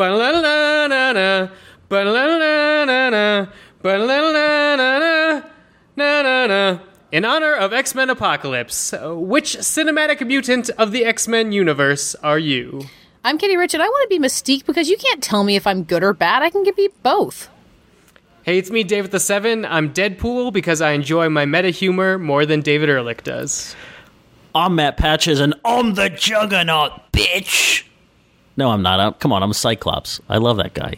Ba-la-la-la-la-la. Ba-la-la-la-la-la. Ba-la-la-la-la-la. Na-na-na. In honor of X Men Apocalypse, uh, which cinematic mutant of the X Men universe are you? I'm Katey Rich, and I want to be Mystique because you can't tell me if I'm good or bad. I can be both. Hey, it's me, David the Seven. I'm Deadpool because I enjoy my meta humor more than David Ehrlich does. I'm Matt Patches, and I'm the Juggernaut, bitch. No, I'm not. I'm, come on, I'm a Cyclops. I love that guy.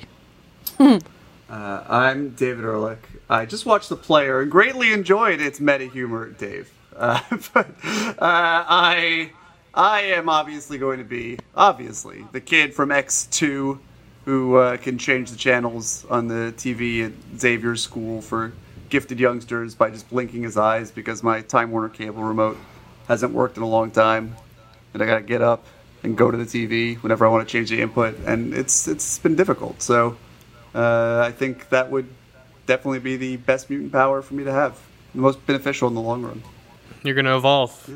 I'm David Ehrlich. I just watched The Player and greatly enjoyed its meta humor, Dave. Uh, but uh, I, I am obviously going to be obviously the kid from X2 who uh, can change the channels on the TV at Xavier's school for gifted youngsters by just blinking his eyes because my Time Warner cable remote hasn't worked in a long time, and I gotta get up and go to the TV whenever I want to change the input, and it's it's been difficult. So. Uh, I think that would definitely be the best mutant power for me to have. The most beneficial in the long run. You're gonna evolve.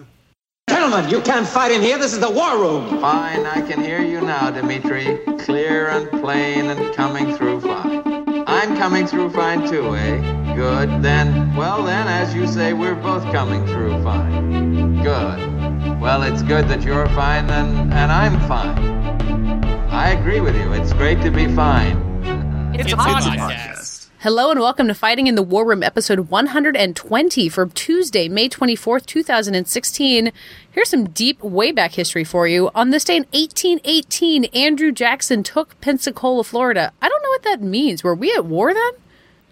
Gentlemen, you can't fight in here. This is the war room. Fine, I can hear you now, Dimitri. Clear and plain and coming through fine. I'm coming through fine too, eh? Good. Then, well then, as you say, we're both coming through fine. Good. Well, it's good that you're fine then, and I'm fine. I agree with you. It's great to be fine. It's, a podcast. Hello and welcome to Fighting in the War Room, episode 120 for Tuesday, May 24th, 2016. Here's some deep way back history for you. On this day in 1818, Andrew Jackson took Pensacola, Florida. I don't know what that means. Were we at war then?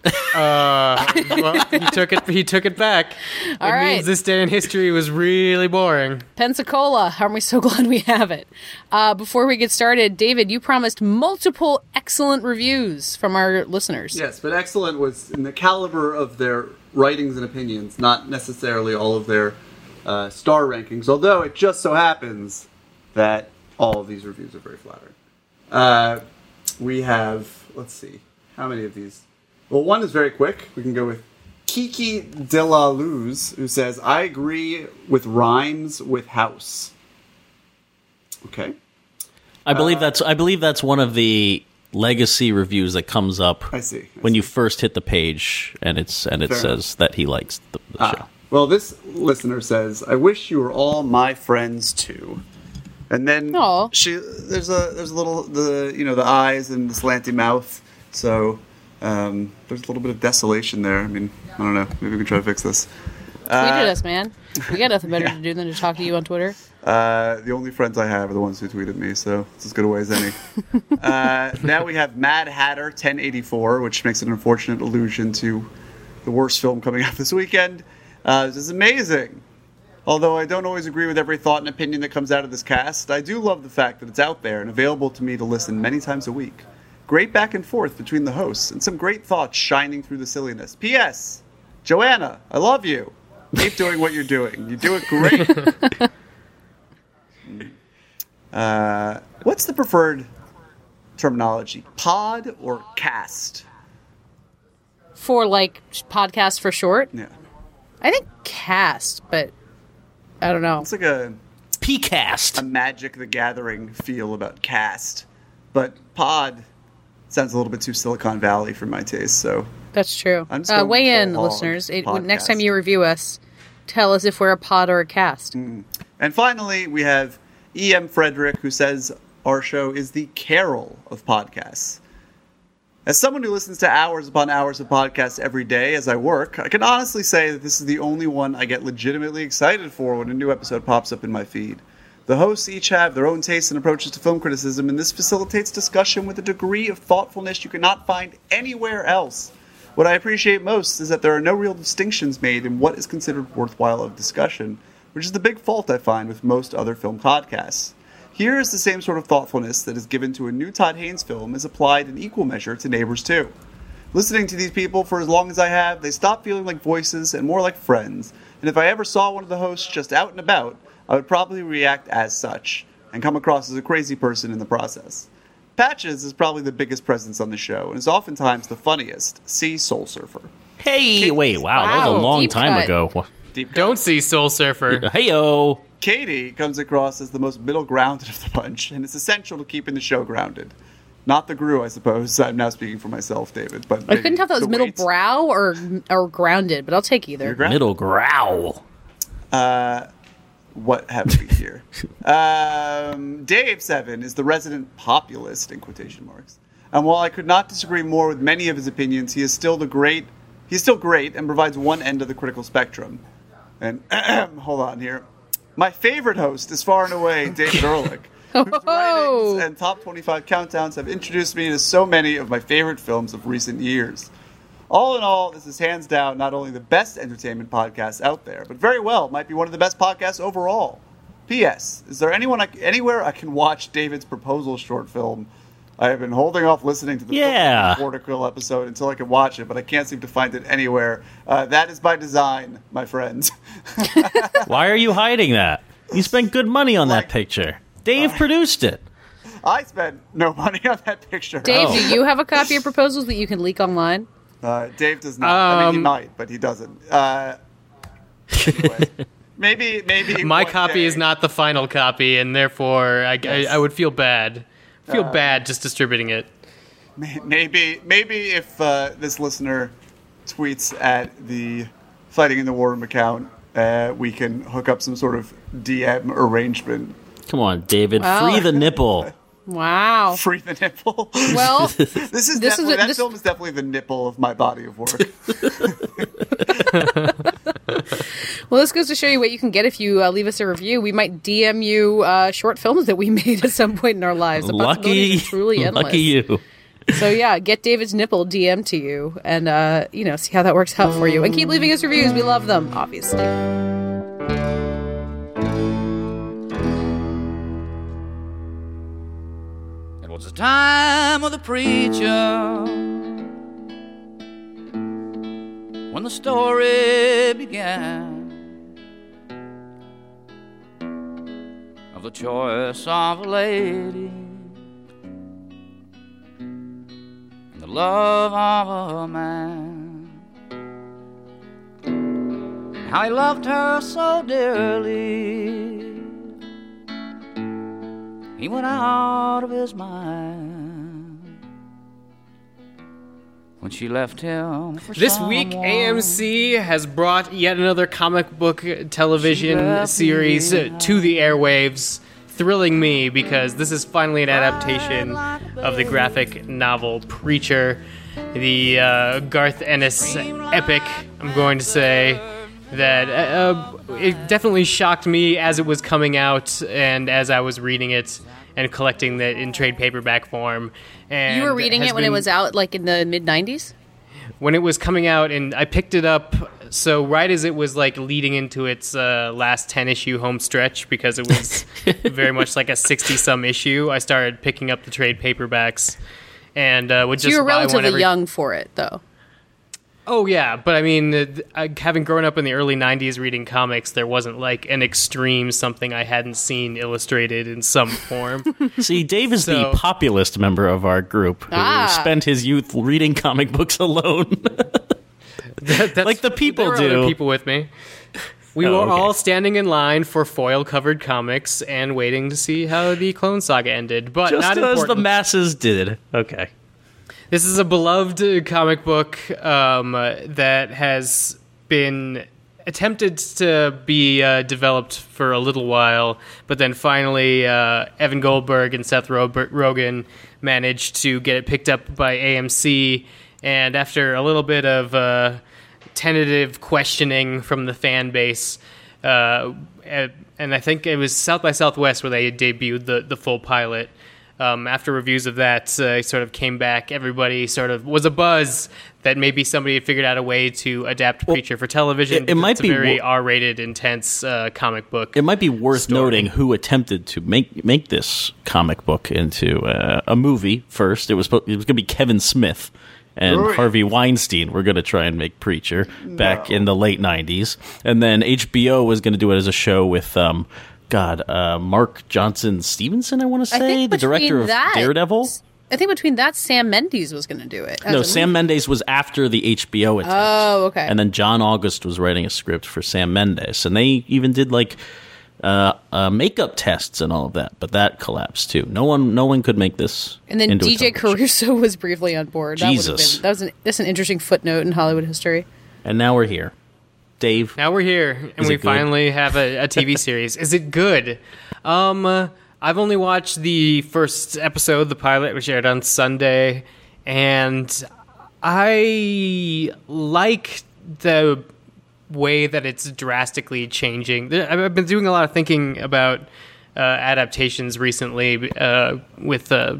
Uh, well, he took it. He took it back. It All right. means this day in history was really boring. Pensacola. How Aren't we so glad we have it? Uh, before we get started, David, you promised multiple excellent reviews from our listeners. Yes, but excellent was in the caliber of their writings and opinions, not necessarily all of their uh, star rankings. Although it just so happens that all of these reviews are very flattering. Uh, we have, let's see, how many of these? Well, one is very quick. We can go with Kiki de la Luz, who says, I agree with rhymes with house. Okay. I believe that's. I believe that's one of the legacy reviews that comes up I see. I when see. you first hit the page, and it's and it Fair says that he likes the, the show. Ah. Well, this listener says, "I wish you were all my friends too." And then Aw. she there's a there's a little the you know the eyes and the slanty mouth. So um, there's a little bit of desolation there. I mean, I don't know. Maybe we can try to fix this. Tweeted us, man. We got nothing better to do than to talk to you on Twitter. Uh, the only friends I have are the ones who tweeted me, so it's as good a way as any. uh, now we have Mad Hatter 1084, which makes an unfortunate allusion to the worst film coming out this weekend. Uh, this is amazing. Although I don't always agree with every thought and opinion that comes out of this cast, I do love the fact that it's out there and available to me to listen many times a week. Great back and forth between the hosts, and some great thoughts shining through the silliness. P.S. Joanna, I love you. Keep doing what you're doing. You do it great. Uh, what's the preferred terminology? Pod or cast? For like podcast for short. Yeah. I think cast, but I don't know. It's like a, PCast. a Magic the Gathering feel about cast. But pod sounds a little bit too Silicon Valley for my taste, so That's true. Uh, weigh in, listeners. It, next time you review us, tell us if we're a pod or a cast. And finally, we have E.M. Frederick, who says our show is the carol of podcasts. As someone who listens to hours upon hours of podcasts every day as I work, I can honestly say that this is the only one I get legitimately excited for when a new episode pops up in my feed. The hosts each have their own tastes and approaches to film criticism, and this facilitates discussion with a degree of thoughtfulness you cannot find anywhere else. What I appreciate most is that there are no real distinctions made in what is considered worthwhile of discussion, which is the big fault I find with most other film podcasts. Here is the same sort of thoughtfulness that is given to a new Todd Haynes film is applied in equal measure to Neighbors 2. Listening to these people for as long as I have, they stop feeling like voices and more like friends, and if I ever saw one of the hosts just out and about, I would probably react as such, and come across as a crazy person in the process. Patches is probably the biggest presence on the show, and is oftentimes the funniest. See Soul Surfer. Hey, wait, wow, that was a long deep time cut. ago. Deep Don't see Soul Surfer. Heyo. Katie comes across as the most middle grounded of the bunch, and it's essential to keeping the show grounded. Not the Gru, I suppose. I'm now speaking for myself, David. But I couldn't tell if that was middle weight. brow or or grounded, but I'll take either. Ground- Middle growl. Uh, What have we here? um, Dave Seven is the resident populist in quotation marks. And while I could not disagree more with many of his opinions, he is still the great. He's still great and provides one end of the critical spectrum. And hold on here. My favorite host is far and away David Ehrlich, whose Oh. writings and top 25 countdowns have introduced me to so many of my favorite films of recent years. All in all, this is hands down not only the best entertainment podcast out there, but very well might be one of the best podcasts overall. P.S. Is there anyone I, anywhere I can watch David's proposal short film? I have been holding off listening to the Yeah. Portical episode until I can watch it, but I can't seem to find it anywhere. Uh, that is by design, my friends. Why are you hiding that? You spent good money on that picture. Dave produced it. I spent no money on that picture. Dave, Oh. do you have a copy of proposals that you can leak online? Uh, Dave does not. I mean, he Um, might, but he doesn't. Uh, anyway. maybe, maybe My copy day- is not the final copy, and therefore I, I, I would feel bad. Feel bad just distributing it. Maybe, maybe if uh, this listener tweets at the Fighting in the War Room account, uh, we can hook up some sort of DM arrangement. Come on, David. Wow. Free the nipple. Wow. Free the nipple. Well, this is this is definitely a- that this- film is definitely the nipple of my body of work. well, this goes to show you what you can get if you uh, leave us a review. We might DM you uh, short films that we made at some point in our lives. The lucky, truly endless. lucky you. So yeah, get David's nipple DM to you, and uh, you know, see how that works out for you. And keep leaving us reviews. We love them, obviously. Was the time of the preacher when the story began of the choice of a lady and the love of a man. How he loved her so dearly. He went out of his mind when she left him. For This week. AMC has brought yet another comic book television series to the airwaves, thrilling me because this is finally an adaptation of the graphic novel Preacher, the uh, Garth Ennis epic, I'm going to say. That uh, uh, it definitely shocked me as it was coming out and as I was reading it and collecting it in trade paperback form. And You were reading it when it was out, like in the mid '90s. when it was coming out and I picked it up so right as it was like leading into its uh, last 10 issue home stretch because it was very much like a 60 some issue I started picking up the trade paperbacks and uh, would So just you were relatively every- young for it, though. Oh yeah, but I mean, uh, having grown up in the early '90s reading comics, there wasn't like an extreme something I hadn't seen illustrated in some form. See, Dave is So- the populist member of our group who Ah. spent his youth reading comic books alone. That's- Like the people there were do. Other people with me. We Oh, were okay. all standing in line for foil-covered comics and waiting to see how the Clone Saga ended. But Just not as the masses did. Okay. This is a beloved comic book um, that has been attempted to be uh, developed for a little while, but then finally uh, Evan Goldberg and Seth Rogen managed to get it picked up by AMC. And after a little bit of uh, tentative questioning from the fan base, uh, and I think it was South by Southwest where they debuted the, the full pilot. Um, after reviews of that, uh, sort of came back. Everybody sort of was a buzz that maybe somebody had figured out a way to adapt Preacher for television. it- it might it's a be very wo- R-rated, intense uh, comic book. It might be worth Story. noting who attempted to make make this comic book into uh, a movie first. It was it was going to be Kevin Smith and Really? Harvey Weinstein were going to try and make Preacher back in the late '90s, and then HBO was going to do it as a show with. Um, God, uh, Mark Johnson Stevenson, I want to say, the director of that- Daredevil. I think between that, Sam Mendes was going to do it. No, Sam movie. Mendes was after the HBO attempt. Oh, okay. And then John August was writing a script for Sam Mendes, and they even did like uh, uh, makeup tests and all of that, but that collapsed too. No one, no one could make this. And then DJ. Caruso was briefly on board. That Jesus. been that was an, that's an interesting footnote in Hollywood history. and now we're here. Dave, Now we're here, and we good? finally have a, a TV series. Is it good? Um, uh, I've only watched the first episode, the pilot, which aired on Sunday, and I like the way that it's drastically changing. I've been doing a lot of thinking about uh, adaptations recently uh, with uh,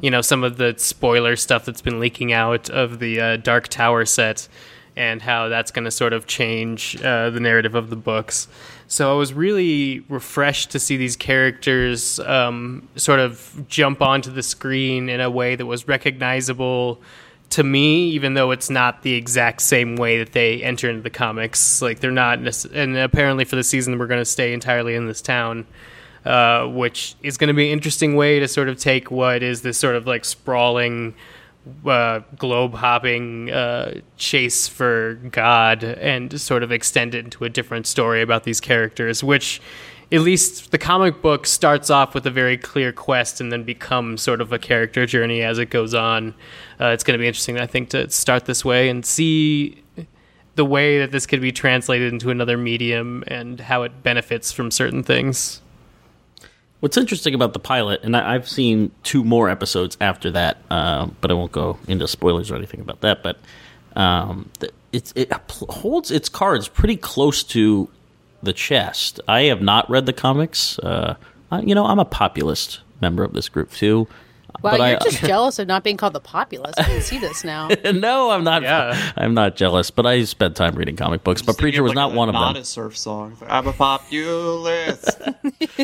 you know some of the spoiler stuff that's been leaking out of the uh, Dark Tower set and how that's going to sort of change uh, the narrative of the books. So I was really refreshed to see these characters um, sort of jump onto the screen in a way that was recognizable to me, even though it's not the exact same way that they enter into the comics. Like they're not, and apparently for the season we're going to stay entirely in this town uh, which is going to be an interesting way to sort of take what is this sort of like sprawling, uh, globe hopping uh, chase for God and sort of extend it into a different story about these characters, which. At least the comic book starts off with a very clear quest and then becomes sort of a character journey as it goes on. Uh, it's going to be interesting, I think, to start this way and see the way that this could be translated into another medium and how it benefits from certain things. What's interesting about the pilot, and I, I've seen two more episodes after that, uh, but I won't go into spoilers or anything about that. But um, it's, it holds its cards pretty close to the chest. I have not read the comics. Uh, you know, I'm a populist member of this group too. Wow, but you're I, just jealous of not being called the populace. I can see this now. no, I'm not. Yeah. I'm not jealous. But I spent time reading comic books. But Preacher was not one of them. Not them. a surf song. I'm a populist.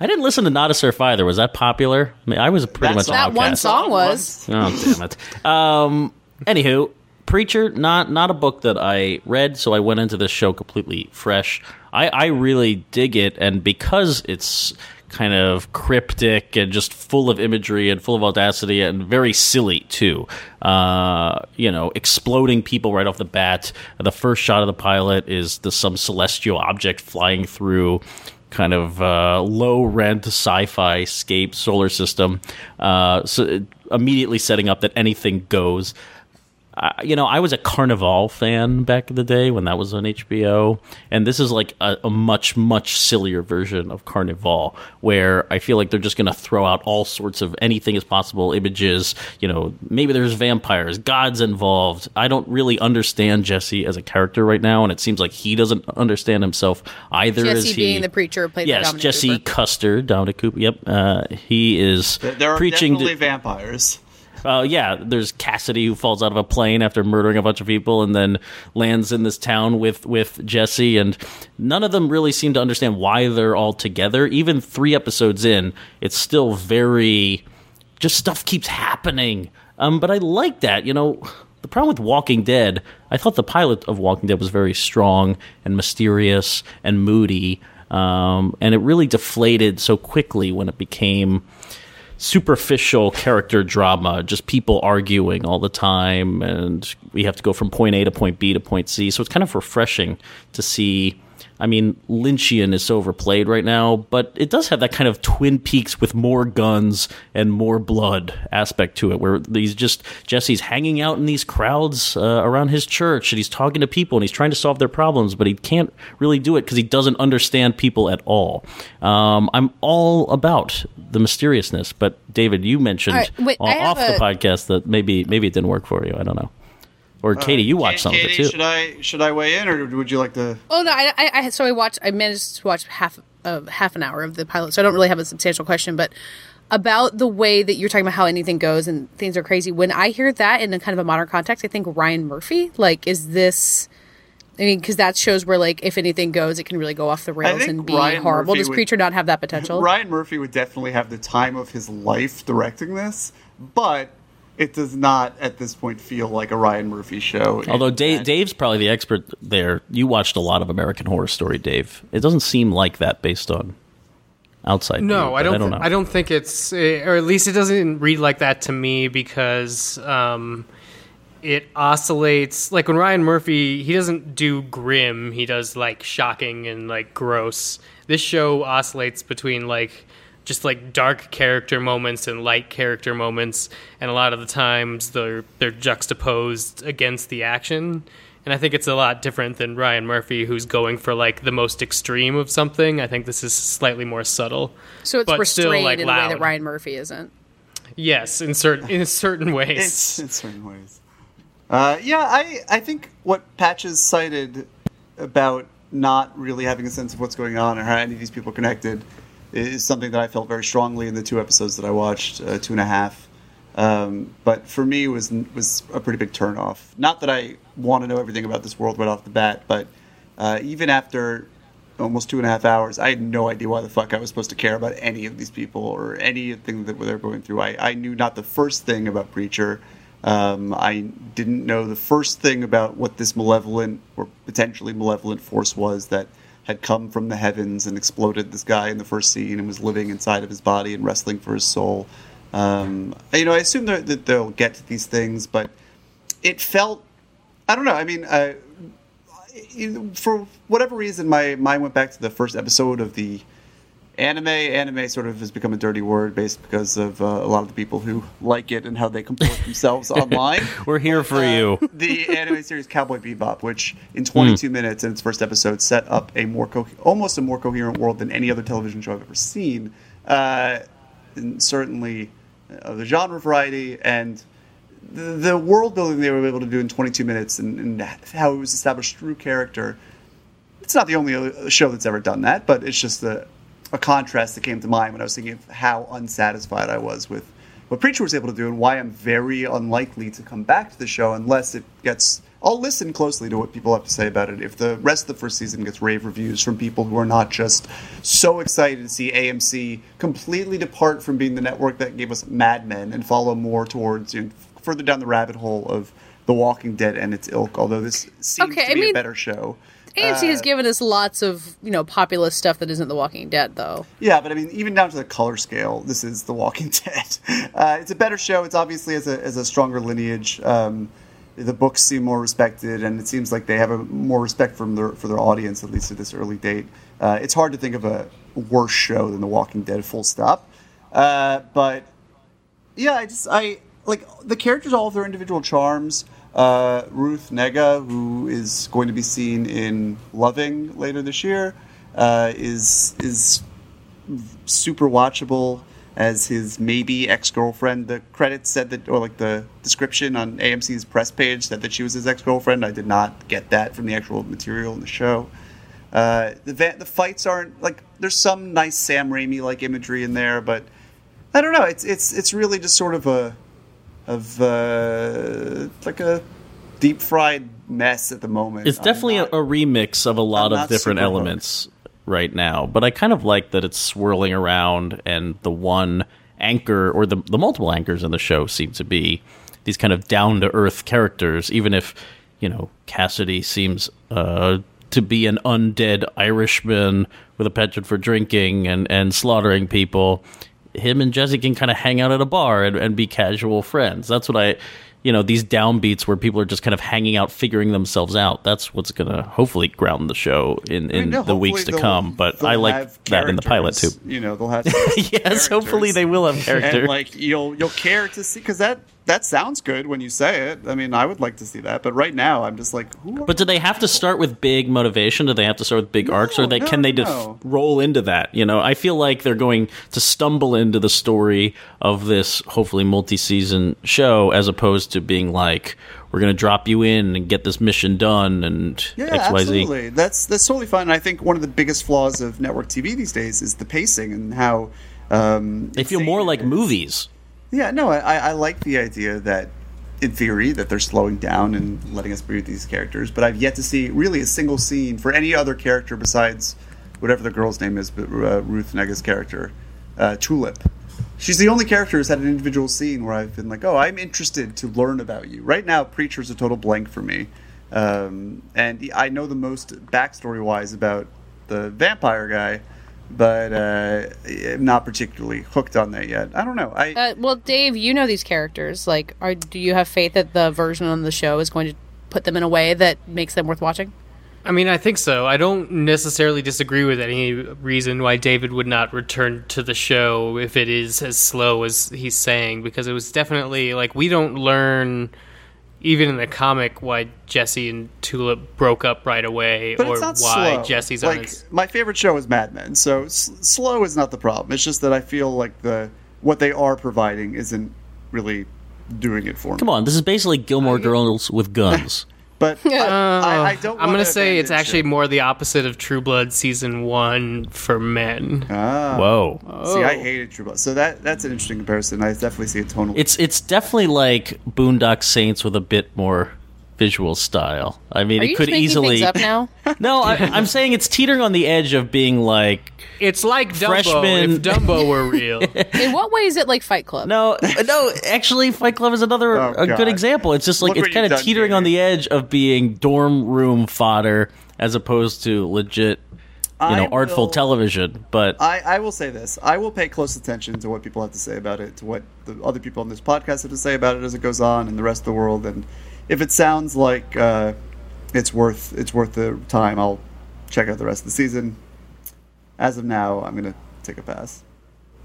I didn't listen to Not a Surf either. Was that popular? I, mean, I was pretty That's much an that one song was. Oh damn it. Um. Anywho, Preacher, not not a book that I read, so I went into this show completely fresh. I I really dig it, and because it's kind of cryptic and just full of imagery and full of audacity and very silly too. Uh, you know, exploding people right off the bat. The first shot of the pilot is the some celestial object flying through kind of uh, low rent sci-fi scape solar system. Uh, so immediately setting up that anything goes. Uh, you know, I was a Carnivàle fan back in the day when that was on HBO, and this is like a, a much, much sillier version of Carnivàle, where I feel like they're just going to throw out all sorts of anything as possible images. You know, maybe there's vampires, gods involved. I don't really understand Jesse as a character right now, and it seems like he doesn't understand himself either. Jesse is he? being the preacher played by Yes, Dominic Jesse Cooper. Custer, Dominic Cooper. Yep, uh, he is There- there are preaching. definitely To, vampires. Uh, yeah, there's Cassidy who falls out of a plane after murdering a bunch of people, and then lands in this town with with Jesse, and none of them really seem to understand why they're all together. Even three episodes in, it's still very just stuff keeps happening. Um, but I like that. You know, the problem with Walking Dead, I thought the pilot of Walking Dead was very strong and mysterious and moody, um, and it really deflated so quickly when it became superficial character drama, just people arguing all the time, and we have to go from point A to point B to point C. So it's kind of refreshing to see. I mean, Lynchian is so overplayed right now, but it does have that kind of Twin Peaks with more guns and more blood aspect to it, where he's just Jesse's hanging out in these crowds uh, around his church, and he's talking to people, and he's trying to solve their problems, but he can't really do it because he doesn't understand people at all. Um, I'm all about the mysteriousness, but David, you mentioned right, wait, o- I have off the podcast that maybe maybe it didn't work for you. I don't know. Or Katie, you watched some of it too. should I should I weigh in, or would you like to? Oh no, I, I, I so I watched. I managed to watch half uh, half an hour of the pilot, so I don't really have a substantial question, but about the way that you're talking about how anything goes and things are crazy. When I hear that in a kind of a modern context, I think Ryan Murphy. Like, is this? I mean, because that shows where like if anything goes, it can really go off the rails and be Ryan horrible. Murphy Does would- Preacher not have that potential? Ryan Murphy would definitely have the time of his life directing this, but it does not at this point feel like a Ryan Murphy show. Although Dave, Dave's probably the expert there. You watched a lot of American Horror Story, Dave. It doesn't seem like that based on outside. No, view, I don't. I don't thi- know. I don't think it's, eh, or at least it doesn't read like that to me because um, it oscillates like when Ryan Murphy he doesn't do grim he does like shocking and like gross this show oscillates between like just like dark character moments and light character moments and a lot of the times they're they're juxtaposed against the action and I think it's a lot different than Ryan Murphy who's going for like the most extreme of something I think this is slightly more subtle So it's but still, restrained like, in a way that. Ryan Murphy isn't. yes in certain in certain ways It's in certain ways. Uh, yeah, I I think what Patches cited about not really having a sense of what's going on or how any of these people are connected is something that I felt very strongly in the two episodes that I watched, uh, two and a half. Um, but for me, was was a pretty big turnoff. Not that I want to know everything about this world right off the bat, but uh, even after almost two and a half hours, I had no idea why the fuck I was supposed to care about any of these people or anything that they're going through. I, I knew not the first thing about Preacher. Um, I didn't know the first thing about what this malevolent or potentially malevolent force was that had come from the heavens and exploded this guy in the first scene and was living inside of his body and wrestling for his soul. Um, you know, I assume that they'll get to these things, but it felt, I don't know. I mean, uh, for whatever reason, my mind went back to the first episode of the anime. Anime sort of has become a dirty word based because of uh, a lot of the people who like it and how they comport themselves online. We're here for you. the anime series Cowboy Bebop, which in 22 minutes in its first episode set up a more co- almost a more coherent world than any other television show I've ever seen. Uh, and certainly of the genre variety and the, the world building they were able to do in 22 minutes and, and how it was established through character. It's not the only show that's ever done that, but it's just a, a contrast that came to mind when I was thinking of how unsatisfied I was with what Preacher was able to do and why I'm very unlikely to come back to the show unless it gets. I'll listen closely to what people have to say about it. If the rest of the first season gets rave reviews from people who are not just so excited to see AMC completely depart from being the network that gave us Mad Men and follow more towards you know, further down the rabbit hole of The Walking Dead and its ilk, although this seems Okay, to I be a better show. AMC has Uh, given us lots of you know populist stuff that isn't The Walking Dead, though. Yeah, but I mean, even down to the color scale, this is The Walking Dead. Uh, it's a better show. It's obviously as a, as a stronger lineage. Um, the books seem more respected, and it seems like they have a more respect from their for their audience, at least at this early date. Uh, it's hard to think of a worse show than The Walking Dead. Full stop. Uh, but yeah, I just I like the characters all have their individual charms. Uh, Ruth Negga, who is going to be seen in Loving later this year, uh, is is super watchable as his maybe ex girlfriend. The credits said that, or like the description on AMC's press page said that she was his ex girlfriend. I did not get that from the actual material in the show. Uh, the va- the fights aren't like there's some nice Sam Raimi like imagery in there, but I don't know. It's it's it's really just sort of a of uh, like a deep fried mess at the moment. It's I'm definitely not- a, a remix of a lot I'm of different super hooked. elements right now, but I kind of like that it's swirling around and the one anchor or the the multiple anchors in the show seem to be these kind of down to earth characters, even if you know Cassidy seems uh, to be an undead Irishman with a penchant for drinking and and slaughtering people. Him and Jesse can kind of hang out at a bar and, and be casual friends. That's what I you know these downbeats where people are just kind of hanging out figuring themselves out that's what's going to hopefully ground the show in, in I mean, no, the weeks to come but i like that in the pilot too. You know, they'll have yes hopefully they will have character and like you'll you'll care to see because that that sounds good when you say it. I mean, I would like to see that, but right now I'm just like, but do they have to start with big motivation do they have to start with big arcs or they no, can they just no. roll into that you know i feel like they're going to stumble into the story of this hopefully multi-season show as opposed to being like we're going to drop you in and get this mission done and yeah, xyz absolutely. That's that's totally fine. And I think one of the biggest flaws of network TV these days is the pacing and how um, they feel more like movies Yeah, no, I, I like the idea that, in theory, that they're slowing down and letting us breathe these characters. But I've yet to see really a single scene for any other character besides whatever the girl's name is, but uh, Ruth Negga's character, uh, Tulip. She's the only character who's had an individual scene where I've been like, oh, I'm interested to learn about you. Right now, Preacher's a total blank for me. Um, and I know the most backstory wise about the vampire guy, but uh, I'm not particularly hooked on that yet. I don't know. I Uh, well, Dave, you know these characters. Like, are do you have faith that the version on the show is going to put them in a way that makes them worth watching? I mean, I think so. I don't necessarily disagree with any reason why David would not return to the show if it is as slow as he's saying, because it was definitely like we don't learn, even in the comic, why Jesse and Tulip broke up right away, but or it's not why slow. Jesse's on like his. my favorite show is Mad Men, so s- slow is not the problem. It's just that I feel like the what they are providing isn't really doing it for me. Come on, this is basically Gilmore Girls with guns. But I, I, I don't. I'm gonna say it's abandon actually ship. more the opposite of True Blood season one for men. Ah. Whoa. See, I hated True Blood, so that that's an interesting comparison. I definitely see a tonal. It's it's definitely like Boondock Saints with a bit more visual style. I mean, Are it you could just easily. things up now? No, I, I'm saying it's teetering on the edge of being like It's like Dumbo Freshman- if Dumbo were real. In what way is it like Fight Club? no, no. Actually, Fight Club is another Oh, a God. good example. It's just like Look it's kind of done, teetering on the edge of being dorm room fodder as opposed to legit, you know, I artful will- television. But I, I will say this. I will pay close attention to what people have to say about it, to what the other people on this podcast have to say about it as it goes on, and the rest of the world. And if it sounds like uh, it's worth it's worth the time, I'll check out the rest of the season. As of now, I'm gonna take a pass.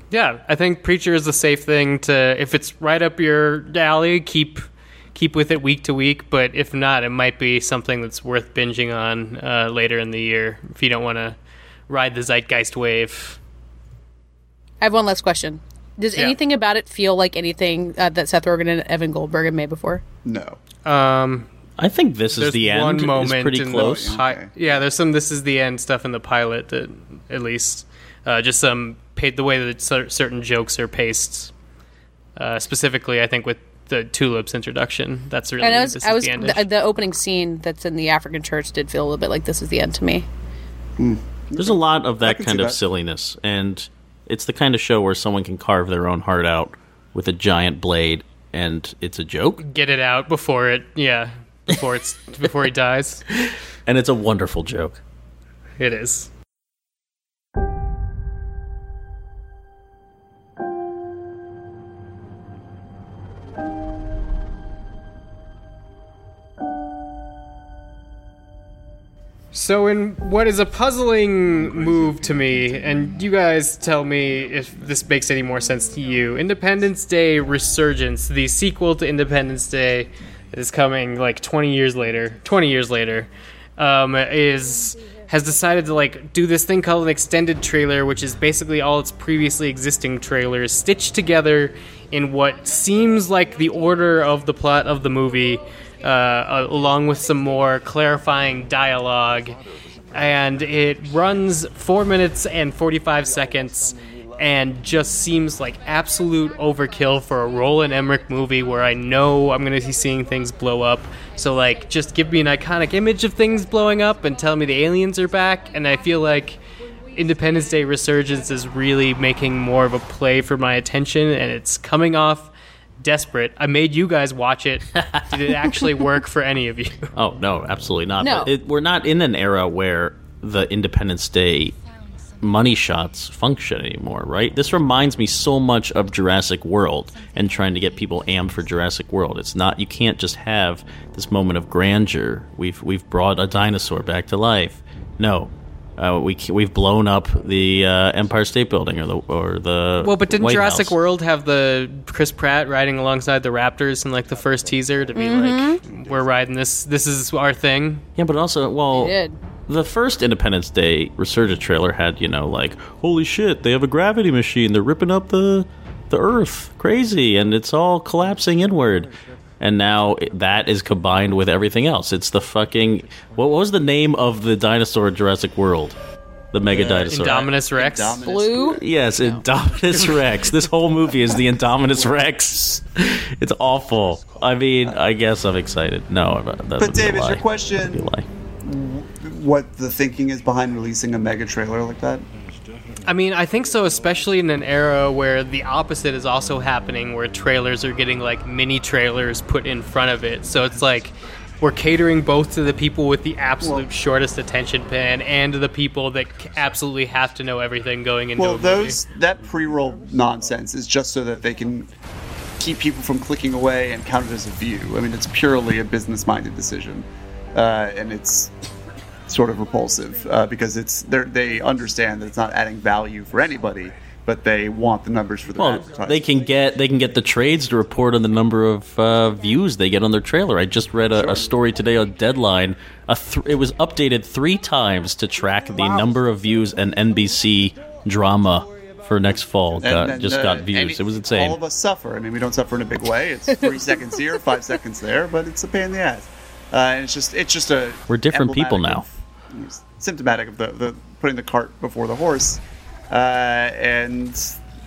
Yeah, I think Preacher is a safe thing to if it's right up your alley, keep keep with it week to week. But if not, it might be something that's worth binging on uh, later in the year if you don't want to ride the zeitgeist wave. I have one last question. Does Yeah. anything about it feel like anything uh, that Seth Rogen and Evan Goldberg have made before? No. Um, I think this is there's the one end. moment pretty in close. The Okay. Yeah, there's some. This is the end stuff in the pilot that at least uh, just some pa- the way that certain jokes are paced. Uh, specifically, I think with the tulips introduction, that's really And I was, is I was the the, the opening scene that's in the African church did feel a little bit like this is the end to me. There's a lot of that kind of that. silliness, and it's the kind of show where someone can carve their own heart out with a giant blade, and it's a joke, get it out before it yeah before it's before he dies. And it's a wonderful joke. it is So, in what is a puzzling move to me, and you guys tell me if this makes any more sense to you Independence Day Resurgence, the sequel to Independence Day, is coming like 20 years later. 20 years later, um, is has decided to like do this thing called an extended trailer, which is basically all its previously existing trailers stitched together in what seems like the order of the plot of the movie uh, along with some more clarifying dialogue. And it runs four minutes and 45 seconds and just seems like absolute overkill for a Roland Emmerich movie where I know I'm going to be seeing things blow up. So, like, just give me an iconic image of things blowing up and tell me the aliens are back. And I feel like Independence Day Resurgence is really making more of a play for my attention and it's coming off desperate. I made you guys watch it. Did it actually work for any of you? Oh no, absolutely not. No. But It, we're not in an era where the Independence Day money shots function anymore, right? This reminds me so much of Jurassic World and trying to get people amped for Jurassic World. It's not you can't just have this moment of grandeur. We've we've brought a dinosaur back to life. No. Uh, we we've blown up the uh, Empire State Building or the or the Well, but didn't White Jurassic House. World have the Chris Pratt riding alongside the Raptors in like the first teaser to be like, "We're riding this. This is our thing." Yeah, but also, well, did. the first Independence Day Resurgence trailer had, you know, like, holy shit, they have a gravity machine. They're ripping up the the Earth, crazy, and it's all collapsing inward. And now that is combined with everything else. It's the fucking what was the name of the dinosaur in Jurassic World? The mega uh, dinosaur. Indominus Rex. Indominus. Blue. Yes, Indominus Rex. This whole movie is the Indominus Rex. It's awful. I mean, I guess I'm excited. No, that would But be a David, your question- That'd be a lie. What the thinking is behind releasing a mega trailer like that? I mean, I think so, especially in an era where the opposite is also happening, where trailers are getting like mini trailers put in front of it. So it's like we're catering both to the people with the absolute shortest attention span and the people that absolutely have to know everything going into Well, those that pre-roll nonsense is just so that they can keep people from clicking away and count it as a view. I mean, it's purely a business-minded decision, uh, and it's sort of repulsive uh, because it's they're- understand that it's not adding value for anybody, but they want the numbers for the Well, they can get they can get the trades to report on the number of uh, views they get on their trailer. I just read a, a story today on Deadline. A th- it was updated three times to track the number of views an NBC drama for next fall got, then, just uh, got views. any- it was insane. All of us suffer. I mean, we don't suffer in a big way. It's three seconds here, five seconds there, but it's a pain in the ass. Uh, and it's just it's just a We're different people of- symptomatic of the, the putting the cart before the horse. Uh, and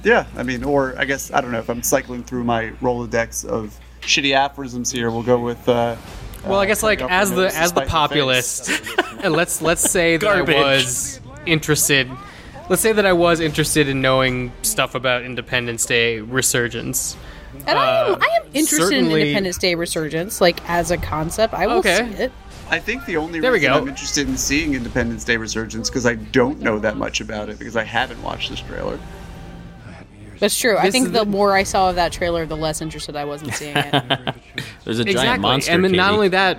yeah, I mean, or I guess I don't know if I'm cycling through my rolodex of shitty aphorisms here. We'll go with. Uh, well, I guess like as the as the despite the populist, and let's let's say that Garbage. I was interested. Let's say that I was interested in knowing stuff about Independence Day resurgence. And I am, Uh, I am interested in Independence Day resurgence, like as a concept. I will Okay. see it. I think the only There we reason go. I'm interested in seeing Independence Day Resurgence because I don't know that much about it because I haven't watched this trailer. That's true. I think the the- more I saw of that trailer, the less interested I was in seeing it. There's a giant exactly. monster. and then not only that,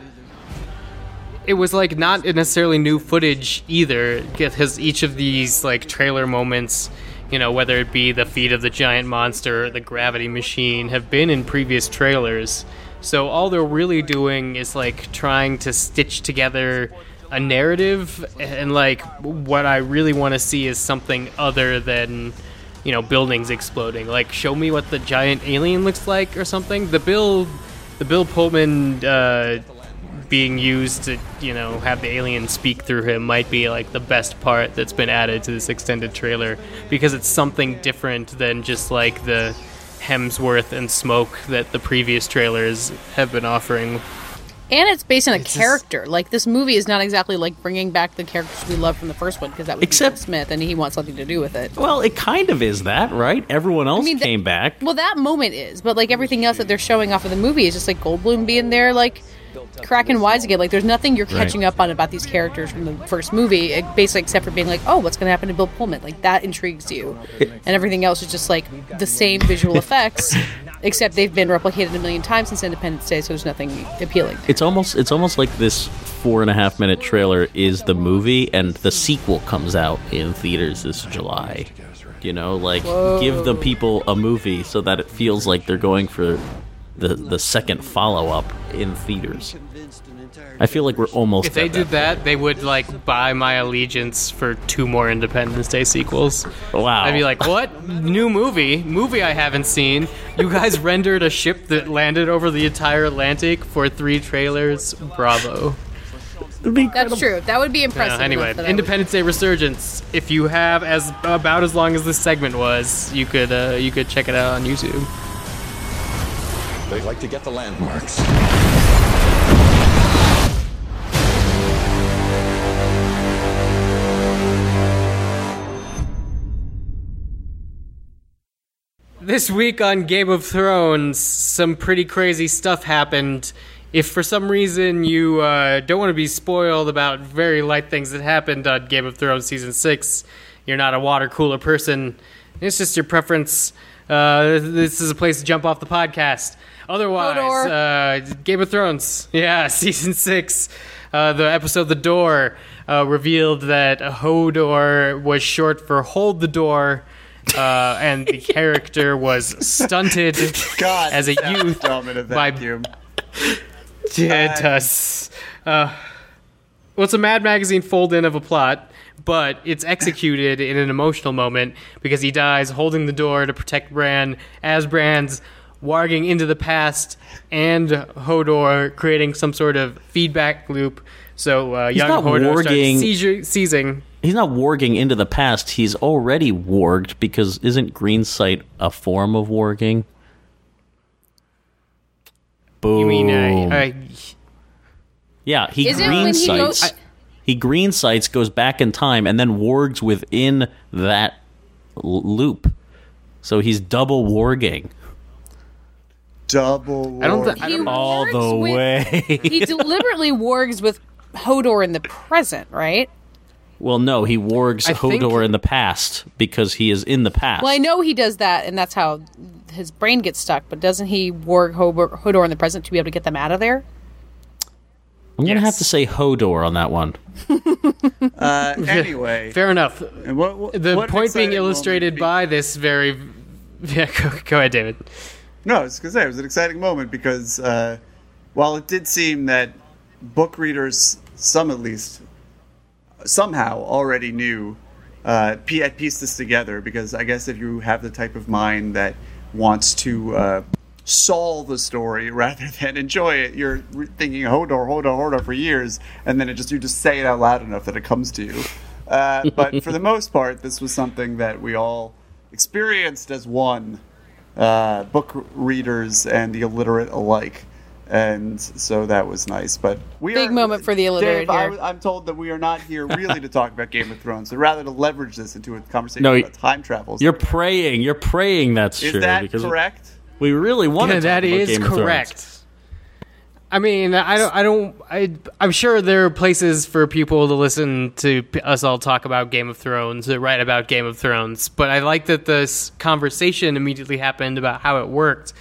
it was like not necessarily new footage either, because each of these like trailer moments, you know, whether it be the feet of the giant monster or the gravity machine, have been in previous trailers. So all they're really doing is like trying to stitch together a narrative, and like what I really want to see is something other than you know buildings exploding. Like show me what the giant alien looks like or something. The Bill, the Bill Pullman. Uh, being used to you know have the alien speak through him might be like the best part that's been added to this extended trailer because it's something different than just like the Hemsworth and smoke that the previous trailers have been offering. and it's based on a just- character. Like this movie is not exactly like bringing back the characters we love from the first one because that was Except- Smith, and he wants something to do with it. Well, it kind of is that, right? Everyone else mean, the- came back. Well, that moment is, but like everything else that they're showing off of the movie is just like Goldblum being there, like cracking wise again. Like there's nothing you're catching up on about these characters from the first movie, eh, basically except for being like, oh, what's going to happen to Bill Pullman? Like that intrigues you, and everything else is just like the same visual effects, except they've been replicated a million times since Independence Day, so there's nothing appealing. It's almost it's almost like this four and a half minute trailer is the movie, and the sequel comes out in theaters this July. You know, like give the people a movie so that it feels like they're going for the the second follow up in theaters. I feel like we're almost. If they did that, they would like buy my allegiance for two more Independence Day sequels. Wow. I'd be like, "What new movie? Movie I haven't seen? You guys rendered a ship that landed over the entire Atlantic for three trailers? Bravo!" That's true. That would be impressive. anyway, enough that I would- Independence Day Resurgence. If you have as about as long as this segment was, you could uh, you could check it out on YouTube. They like to get the landmarks. This week on Game of Thrones, some pretty crazy stuff happened. If for some reason you uh, don't want to be spoiled about very light things that happened on Game of Thrones season six, you're not a water cooler person. It's just your preference. Uh, this is a place to jump off the podcast. Otherwise, uh, Game of Thrones, yeah, season six, uh, the episode "The Door" uh, revealed that Hodor was short for "Hold the Door." uh, and the character was stunted God, as a youth dumb in a by vacuum. Uh, well, it's a Mad Magazine fold in of a plot, but it's executed in an emotional moment because he dies holding the door to protect Bran as Bran's warging into the past and Hodor creating some sort of feedback loop. So uh, young not Hodor warging- starts seizure, seizing. He's not warging into the past. He's already warged because isn't green sight a form of warging? Boom. You mean uh, uh, yeah, he Is it green he sights. goes- he green sights, goes back in time, and then wargs within that l- loop. So he's double warging. Double. I don't warg. thi- I He. All wargs the with- way. he deliberately wargs with Hodor in the present, right? well, no, he wargs I think- Hodor in the past because he is in the past. Well, I know he does that, and that's how his brain gets stuck. But doesn't he warg Hodor, Hodor in the present to be able to get them out of there? I'm gonna Yes. have to say Hodor on that one. Uh, anyway, Fair enough. what, what, The what point being illustrated moment. by this very. Yeah, go, go ahead, David. No, I was say it was an exciting moment because uh, while it did seem that book readers, some at least, somehow already knew, uh, p- pieced this together. Because I guess if you have the type of mind that wants to uh, solve the story rather than enjoy it, you're re- thinking Hodor, Hodor, Hodor for years, and then it just you just say it out loud enough that it comes to you. Uh, but for the most part, this was something that we all experienced as one uh, book readers and the illiterate alike. And so that was nice, but we Big are, moment for the illiterate Dave, I, here. I'm told that we are not here really to talk about Game of Thrones, but rather to leverage this into a conversation No, about time travels. You're praying. You're praying that's is true that correct? we really want Yeah, to. that is Game Of correct. I mean, I don't, I don't, I, I'm sure there are places for people to listen to us all talk about Game of Thrones, or write about Game of Thrones. But I like that this conversation immediately happened about how it worked,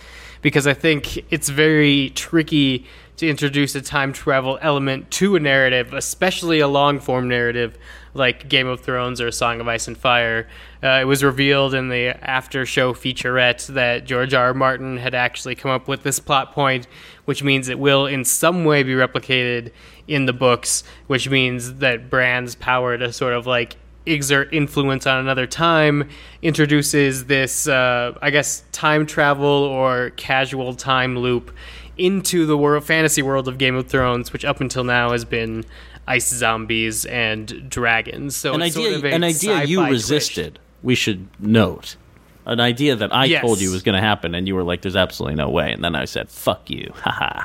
because I think it's very tricky to introduce a time travel element to a narrative, especially a long form narrative like Game of Thrones or Song of Ice and Fire. Uh, it was revealed in the after show featurette that George R. R. Martin had actually come up with this plot point, which means it will in some way be replicated in the books, which means that Bran's power to sort of like exert influence on another time introduces this, uh, I guess, time travel or causal time loop into the world fantasy world of Game of Thrones, which up until now has been ice zombies and dragons. So An it's idea, sort of a an idea you resisted. We should note an idea that I Yes. told you was going to happen, and you were like, "There's absolutely no way," and then I said, "Fuck you, haha."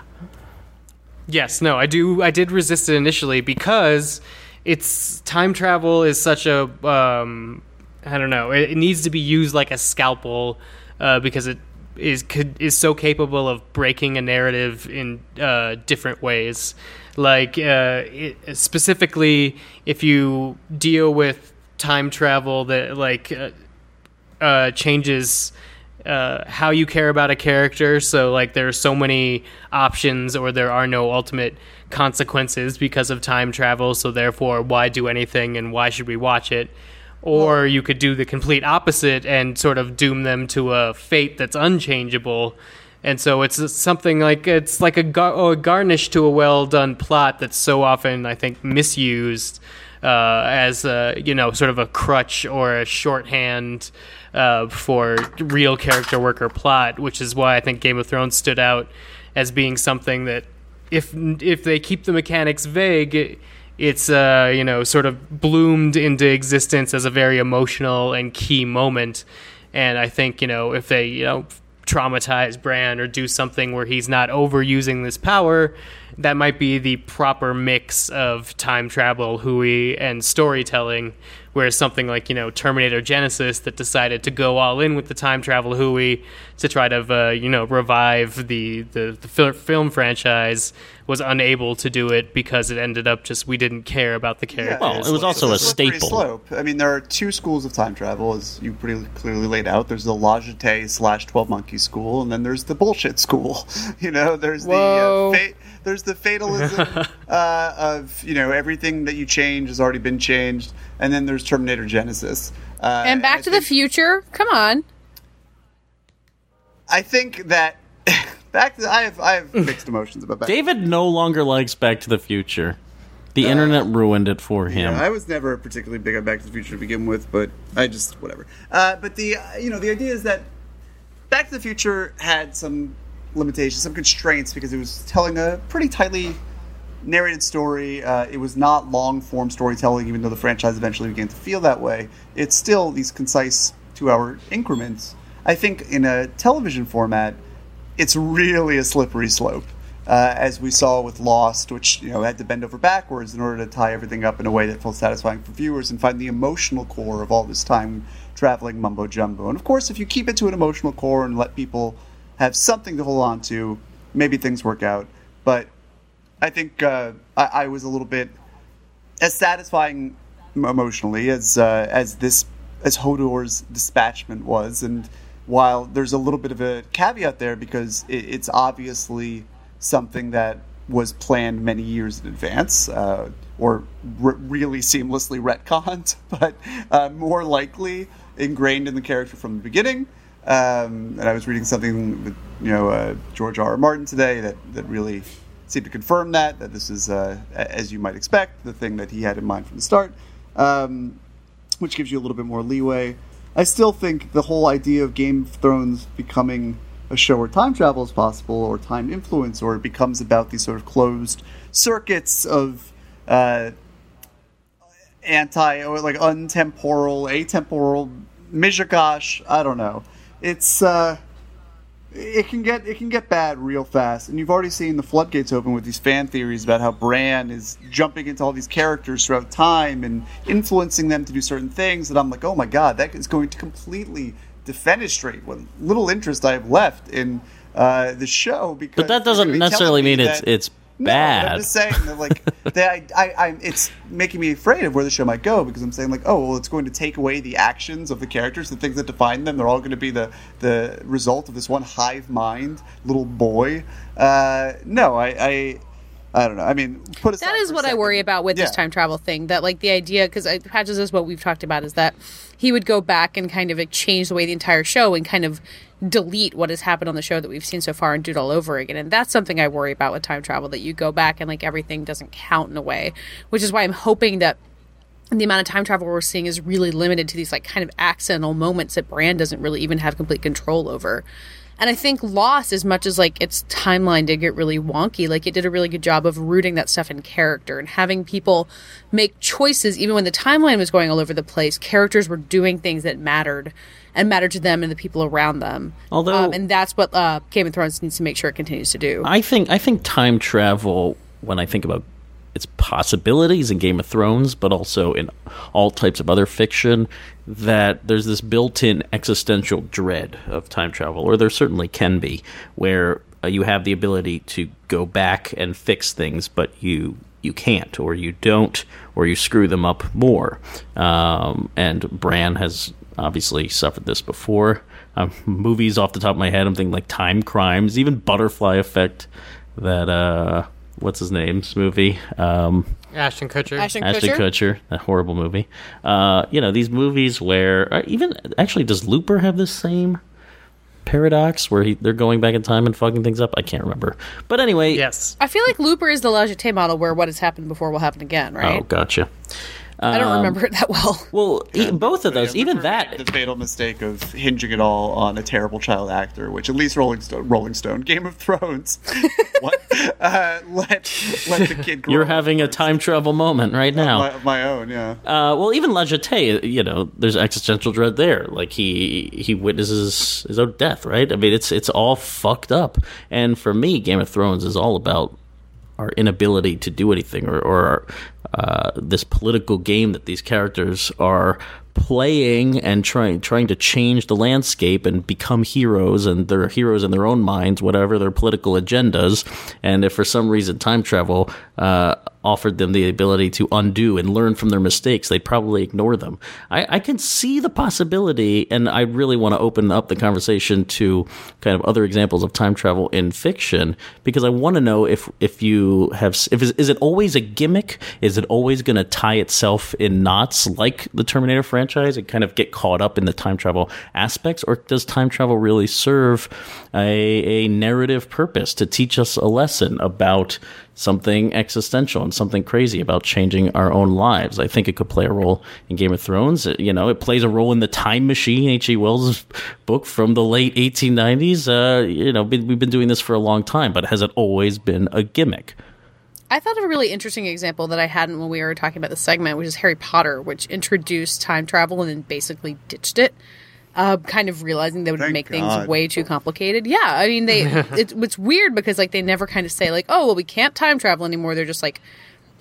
Yes, no, I do. I did resist it initially because it's time travel is such a um, I don't know. It, it needs to be used like a scalpel uh, because it is could, is so capable of breaking a narrative in uh, different ways. Like uh, it, specifically, if you deal with time travel that like uh, changes uh, how you care about a character. So, like, there are so many options, or there are no ultimate consequences because of time travel. So, therefore, why do anything and why should we watch it? Or you could do the complete opposite and sort of doom them to a fate that's unchangeable. And so it's something like it's like a, gar- oh, a garnish to a well done plot that's so often, I think, misused uh, as a you know sort of a crutch or a shorthand uh, for real character work or plot, which is why I think Game of Thrones stood out as being something that if if they keep the mechanics vague. It, it's uh, you know sort of bloomed into existence as a very emotional and key moment, and I think you know if they you know traumatize Bran or do something where he's not overusing this power, that might be the proper mix of time travel, Hui, and storytelling. Whereas something like you know Terminator Genisys that decided to go all in with the time travel Hui to try to uh, you know revive the the, the fil- film franchise was unable to do it because it ended up just we didn't care about the characters. Well, it was also It's a staple. Slope. I mean, there are two schools of time travel, as you pretty clearly laid out. There's the La Jetée slash Twelve Monkey school, and then there's the bullshit school. You know, there's Whoa. the uh, fa- there's the fatalism uh, of you know everything that you change has already been changed, and then there's Terminator Genisys. Uh, And Back I to the Future. Come on. I think that back. To, I have I have mixed emotions about Back. David no longer likes Back to the Future. The internet ruined it for him. Yeah, I was never particularly big on Back to the Future to begin with, but I just whatever. Uh, but the uh, you know the idea is that Back to the Future had some limitations, some constraints because it was telling a pretty tightly narrated story. Uh, it was not long form storytelling, even though the franchise eventually began to feel that way. It's still these concise two hour increments. I think in a television format, it's really a slippery slope. Uh, as we saw with Lost, which you know had to bend over backwards in order to tie everything up in a way that felt satisfying for viewers and find the emotional core of all this time traveling mumbo jumbo. And of course, if you keep it to an emotional core and let people have something to hold on to. Maybe things work out, but I think uh, I, I was a little bit as satisfying emotionally as uh, as this as Hodor's dispatchment was, and while there's a little bit of a caveat there because it, it's obviously something that was planned many years in advance, uh, or really seamlessly retconned, but uh, more likely ingrained in the character from the beginning. Um, and I was reading something with you know uh, George R. R. Martin today that that really seemed to confirm that that this is uh, as you might expect the thing that he had in mind from the start, um, which gives you a little bit more leeway. I still think the whole idea of Game of Thrones becoming a show where time travel is possible or time influence or it becomes about these sort of closed circuits of uh, anti or like untemporal, atemporal Mizhagash. I don't know. It's uh, it can get it can get bad real fast, and you've already seen the floodgates open with these fan theories about how Bran is jumping into all these characters throughout time and influencing them to do certain things. And I'm like, oh my god, that is going to completely defenestrate what little interest I have left in uh, the show. Because But that doesn't necessarily mean it's that- it's no, bad. I'm just saying that, like, that I, I, I, it's making me afraid of where the show might go because I'm saying, like, oh, well, it's going to take away the actions of the characters, the things that define them. They're all going to be the the result of this one hive mind little boy. Uh, no, I, I, I don't know. I mean, put That is what I worry about with this time travel thing. That like the idea, because I uh, Patches is what we've talked about, is that he would go back and kind of like, change the way the entire show and kind of delete what has happened on the show that we've seen so far and do it all over again. And that's something I worry about with time travel. That you go back and like everything doesn't count in a way, which is why I'm hoping that the amount of time travel we're seeing is really limited to these like kind of accidental moments that Bran doesn't really even have complete control over. And I think Lost, as much as like its timeline did get really wonky, like it did a really good job of rooting that stuff in character and having people make choices even when the timeline was going all over the place. Characters were doing things that mattered and mattered to them and the people around them. Although- um, and that's what uh, Game of Thrones needs to make sure it continues to do. I think I think time travel when I think about its possibilities in Game of Thrones, but also in all types of other fiction, that there's this built-in existential dread of time travel, or there certainly can be, where uh, you have the ability to go back and fix things, but you you can't, or you don't, or you screw them up more. Um, and Bran has obviously suffered this before. Um, movies off the top of my head, I'm thinking like Timecrimes, even Butterfly Effect. That uh, what's his name's movie? Um, Ashton Kutcher. Ashton Ashton Kutcher. Kutcher, that horrible movie. Uh, you know these movies where uh, even actually does Looper have the same paradox where he, they're going back in time and fucking things up? I can't remember. But anyway, yes. I feel like Looper is the La Jetée model where what has happened before will happen again, right? Oh, gotcha. I don't remember it that well. Well, e- both of those, Yeah, even that, the fatal mistake of hinging it all on a terrible child actor, which at least Rolling Stone, Rolling Stone, Game of Thrones, what? Uh, let let the kid grow. you're having a time travel moment right now. my, my own, yeah. Uh, well, even La Jetée, you know, there's existential dread there. Like he he witnesses his own death, right? I mean, it's it's all fucked up. And for me, Game of Thrones is all about our inability to do anything, or, or uh, this political game that these characters are playing and trying trying to change the landscape and become heroes and they're heroes in their own minds whatever their political agendas. And if for some reason time travel uh, offered them the ability to undo and learn from their mistakes they'd probably ignore them. I, I can see the possibility and I really want to open up the conversation to kind of other examples of time travel in fiction because I want to know if if you have if is, it always a gimmick? Is it always going to tie itself in knots like the Terminator franchise and kind of get caught up in the time travel aspects or does time travel really serve a, a narrative purpose to teach us a lesson about something existential and something crazy about changing our own lives. I think it could play a role in Game of Thrones. It- you know, it plays a role in the Time Machine, H.G. Wells' book from the late 1890s. Uh, you know, we've been doing this for a long time, but has it always been a gimmick? I thought of a really interesting example that I hadn't when we were talking about the segment, which is Harry Potter, which introduced time travel and then basically ditched it. Uh, kind of realizing they would Thank make God. things way too complicated. Yeah, I mean they. it, it's weird because like they never kind of say like, oh well, we can't time travel anymore. They're just like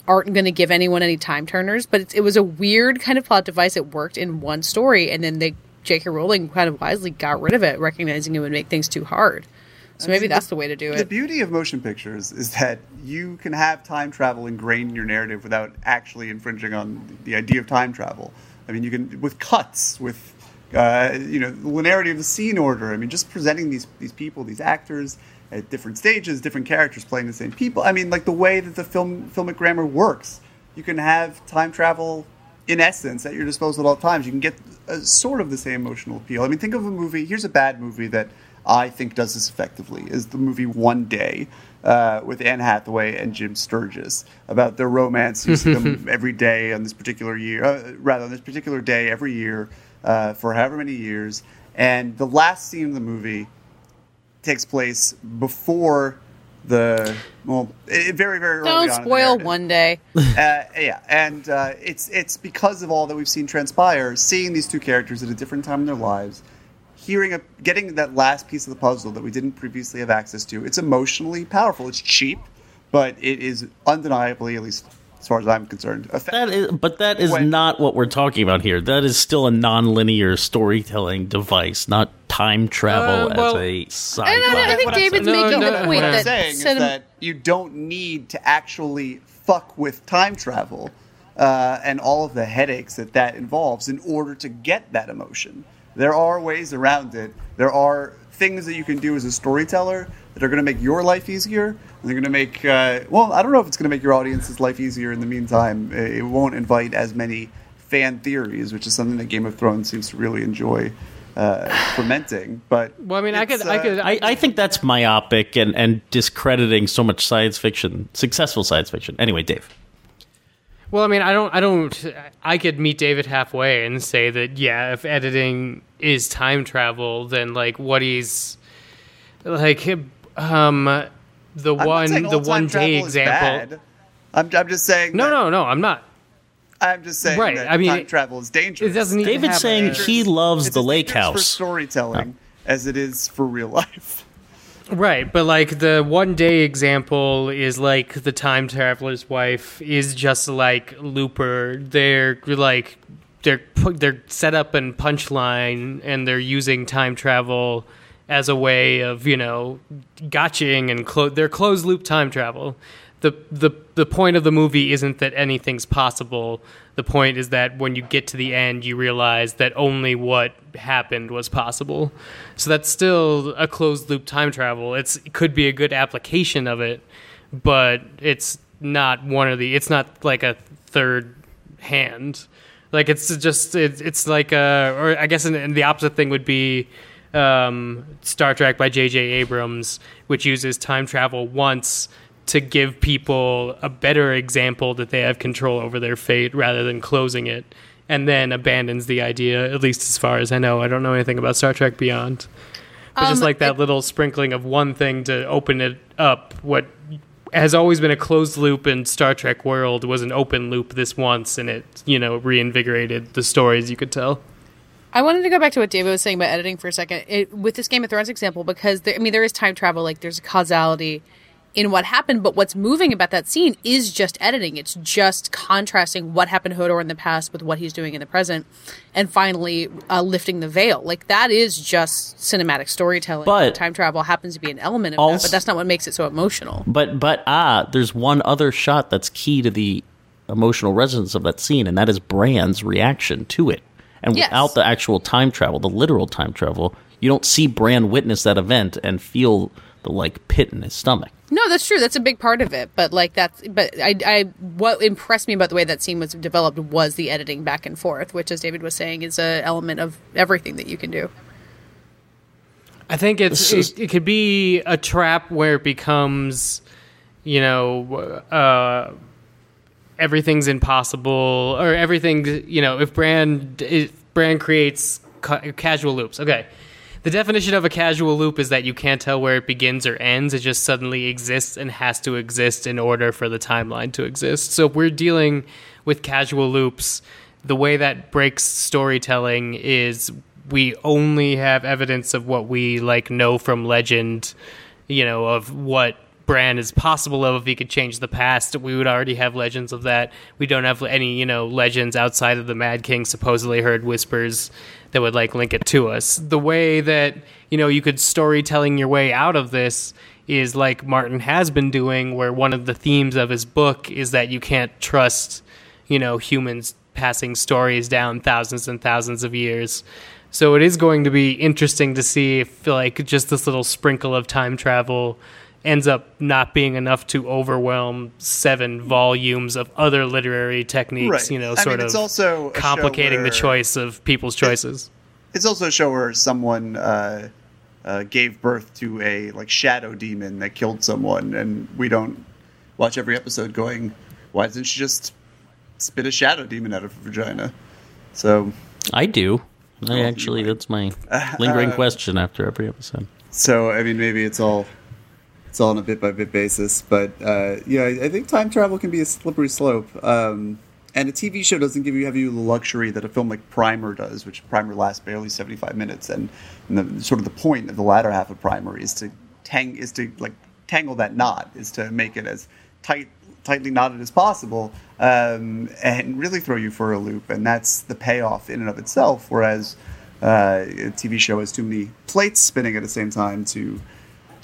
aren't going to give anyone any time turners. But it's, it was a weird kind of plot device. It worked in one story, and then they J.K. Rowling kind of wisely got rid of it, recognizing it would make things too hard. So maybe that's the way to do it. The beauty of motion pictures is that you can have time travel ingrained in your narrative without actually infringing on the idea of time travel. I mean, you can with cuts, with uh, you know the linearity of the scene order. I mean, just presenting these these people, these actors at different stages, different characters playing the same people. I mean, like the way that the film filmic grammar works. You can have time travel in essence at your disposal at all times. You can get a, sort of the same emotional appeal. I mean, think of a movie. Here's a bad movie that I think does this effectively. Is the movie One Day uh, with Anne Hathaway and Jim Sturgis about their romance. You see them every day on this particular year, uh, rather on this particular day every year uh, for however many years. And the last scene of the movie takes place before the well, it, very very early Don't on spoil one day. Uh, yeah, and uh, it's it's because of all that we've seen transpire, seeing these two characters at a different time in their lives, hearing a, getting that last piece of the puzzle that we didn't previously have access to. It's emotionally powerful. It's cheap, but it is undeniably, at least as far as I'm concerned, That effective. but that is When- not what we're talking about here. That is still a non-linear storytelling device, not time travel Uh, well- as a sci-fi. I, I think What I'm David's saying- making No, the no, point what I'm I'm that saying is that you don't need to actually fuck with time travel uh, and all of the headaches that that involves in order to get that emotion. There are ways around it. There are things that you can do as a storyteller that are going to make your life easier. And they're going to make, uh, well, I don't know if it's going to make your audience's life easier in the meantime. It it won't invite as many fan theories, which is something that Game of Thrones seems to really enjoy uh, fermenting. But Well, I mean, I it's, could, I uh, could, I, I think that's myopic and, and discrediting so much science fiction, successful science fiction. Anyway, Dave. Well, I mean, I don't, I don't, I could meet David halfway and say that, yeah, if editing is time travel, then like what he's like, um, the I'm one, the one day example. I'm, I'm just saying. No, that- no, no, I'm not. I'm just saying Right, that I mean, time travel is dangerous. It doesn't need David's saying Dangerous- he loves it's the as lake dangerous for house. storytelling as it is for real life. Right, but like the one day example is like the time traveler's wife is just like Looper. They're like they're they're set up and punchline, and they're using time travel as a way of you know gotching and clo- they're closed loop time travel. The, the the point of the movie isn't that anything's possible. The point is that when you get to the end, you realize that only what happened was possible. So that's still a closed loop time travel. It's it could be a good application of it, but it's not one of the. It's not like a third hand. Like it's just it's it's like a or I guess and the opposite thing would be um, Star Trek by J.J. Abrams, which uses time travel once to give people a better example that they have control over their fate rather than closing it, and then abandons the idea. At least as far as I know, I don't know anything about Star Trek Beyond. But just Um, like that little sprinkling of one thing to open it up, what has always been a closed loop in Star Trek world was an open loop this once, and it you know reinvigorated the stories you could tell. I wanted to go back to what David was saying about editing for a second it, with this Game of Thrones example because there, I mean there is time travel, like there's a causality in what happened, but what's moving about that scene is just editing. It's just contrasting what happened to Hodor in the past with what he's doing in the present, and finally uh, lifting the veil. Like that is just cinematic storytelling. But- time travel happens to be an element of that, Also- but that's not what makes it so emotional. But but ah, there's one other shot that's key to the emotional resonance of that scene, and that is Bran's reaction to it. And Yes. without the actual time travel, the literal time travel, you don't see Bran witness that event and feel the like pit in his stomach. No, that's true. That's a big part of it. But like that's but I, I what impressed me about the way that scene was developed was the editing back and forth, which, as David was saying, is a element of everything that you can do. I think it's is- it, it could be a trap where it becomes, you know, uh, everything's impossible or everything. You know, if Bran if Bran creates ca- causal loops, okay. The definition of a causal loop is that you can't tell where it begins or ends. It just suddenly exists and has to exist in order for the timeline to exist. So if we're dealing with causal loops, the way that breaks storytelling is we only have evidence of what we like know from legend, you know, of what Bran is possible of if he could change the past. We would already have legends of that. We don't have any, you know, legends outside of the Mad King supposedly heard whispers that would like link it to us. The way that, you know, you could storytelling your way out of this is like Martin has been doing where one of the themes of his book is that you can't trust, you know, humans passing stories down thousands and thousands of years. So it is going to be interesting to see if like just this little sprinkle of time travel ends up not being enough to overwhelm seven volumes of other literary techniques, Right. you know, I mean, sort it's of also complicating the choice of people's choices. It's also a show where someone uh, uh, gave birth to a like shadow demon that killed someone, and we don't watch every episode going, "Why doesn't she just spit a shadow demon out of her vagina?" So, I do. I actually, that's my lingering Uh, question after every episode. so I mean, maybe it's all it's all on a bit by bit basis, but uh, yeah, I, think time travel can be a slippery slope. Um, and a TV show doesn't give you have you the luxury that a film like Primer does, which Primer lasts barely seventy five minutes, and, and the, sort of the point of the latter half of Primer is to tang is to like tangle that knot, is to make it as tight tightly knotted as possible, um, and really throw you for a loop, and that's the payoff in and of itself. Whereas uh, a TV show has too many plates spinning at the same time to